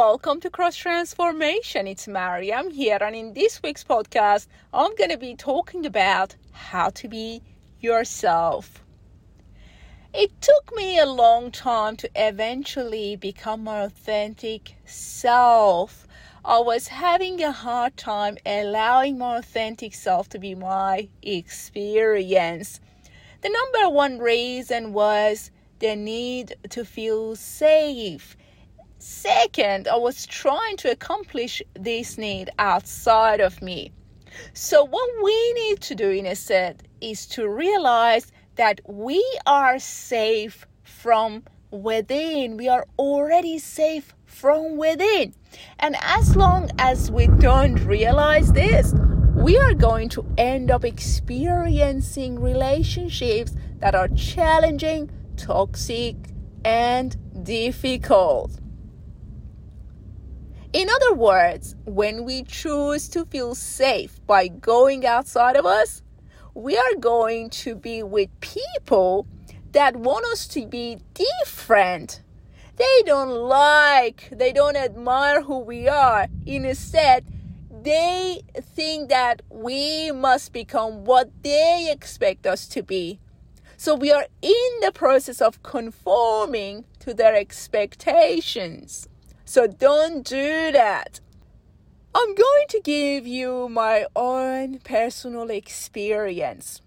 welcome to Cross Transformation. It's Mariam here, and in this week's podcast, I'm going to be talking about how to be yourself. It took me a long time to eventually become my authentic self. I was having a hard time allowing my authentic self to be my experience. The number one reason was the need to feel safe. Second, I was trying to accomplish this need outside of me. So, what we need to do instead is to realize that we are safe from within. We are already safe from within. And as long as we don't realize this, we are going to end up experiencing relationships that are challenging, toxic, and difficult. In other words, when we choose to feel safe by going outside of us, we are going to be with people that want us to be different. They don't like, they don't admire who we are. Instead, they think that we must become what they expect us to be. So we are in the process of conforming to their expectations. So don't do that. I'm going to give you my own personal experience.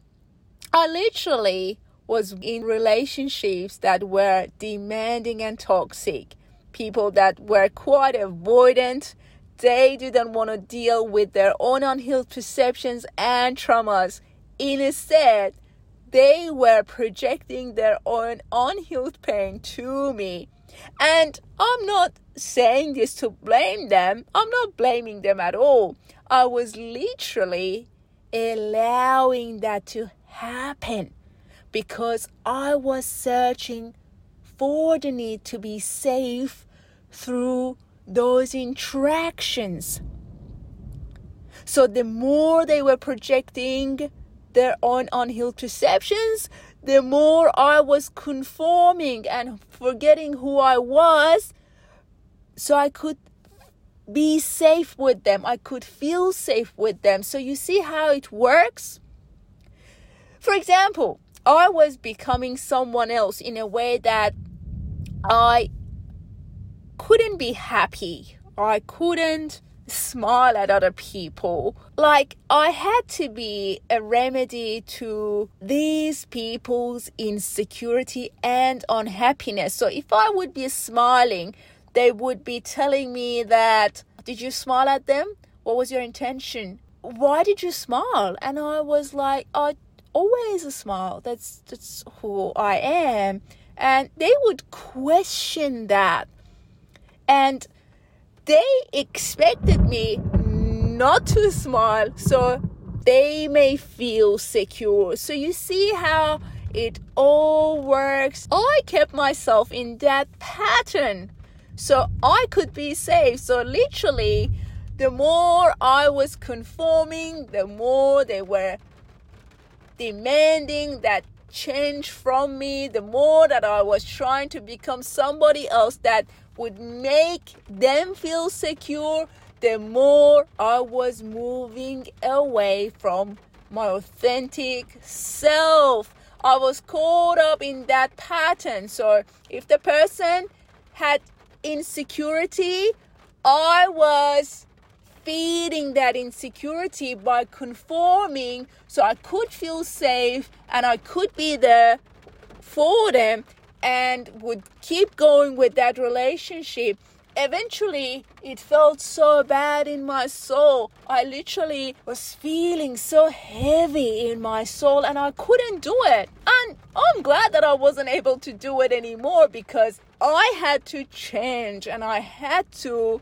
I literally was in relationships that were demanding and toxic. People that were quite avoidant. They didn't want to deal with their own unhealed perceptions and traumas. Instead, they were projecting their own unhealed pain to me. And I'm not saying this to blame them. I'm not blaming them at all. I was literally allowing that to happen because I was searching for the need to be safe through those interactions. So the more they were projecting their own unhealed perceptions, the more I was conforming and forgetting who I was so I could be safe with them. I could feel safe with them. So you see how it works? For example, I was becoming someone else in a way that I couldn't be happy. I couldn't smile at other people. Like, I had to be a remedy to these people's insecurity and unhappiness. So, if I would be smiling, they would be telling me that, Did you smile at them? What was your intention? Why did you smile? And I was like, I always smile. That's that's who I am. And they would question that. And they expected me not to smile so they may feel secure. So you see how it all works. I kept myself in that pattern so I could be safe. So literally, the more I was conforming, the more they were demanding that change from me, the more that I was trying to become somebody else that would make them feel secure, the more I was moving away from my authentic self. I was caught up in that pattern. So if the person had insecurity, I was feeding that insecurity by conforming so I could feel safe and I could be there for them and would keep going with that relationship. Eventually, it felt so bad in my soul. I literally was feeling so heavy in my soul and I couldn't do it. And I'm glad that I wasn't able to do it anymore because I had to change and I had to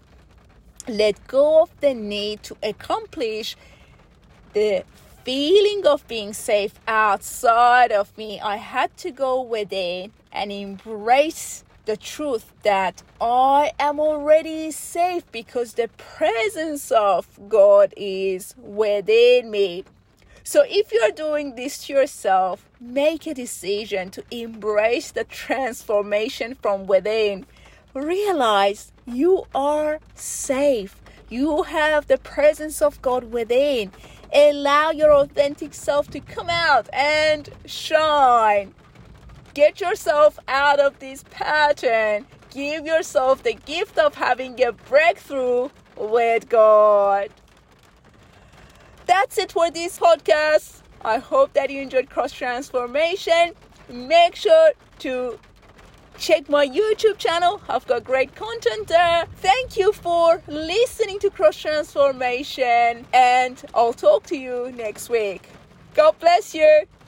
let go of the need to accomplish the feeling of being safe outside of me. I had to go within and embrace the truth that I am already safe because the presence of God is within me. So, if you're doing this to yourself, make a decision to embrace the transformation from within. Realize you are safe. You have the presence of God within. Allow your authentic self to come out and shine. Get yourself out of this pattern. Give yourself the gift of having a breakthrough with God. That's it for this podcast. I hope that you enjoyed cross transformation. Make sure to check my YouTube channel. I've got great content there. Thank you for listening to Cross Transformation, and I'll talk to you next week. God bless you.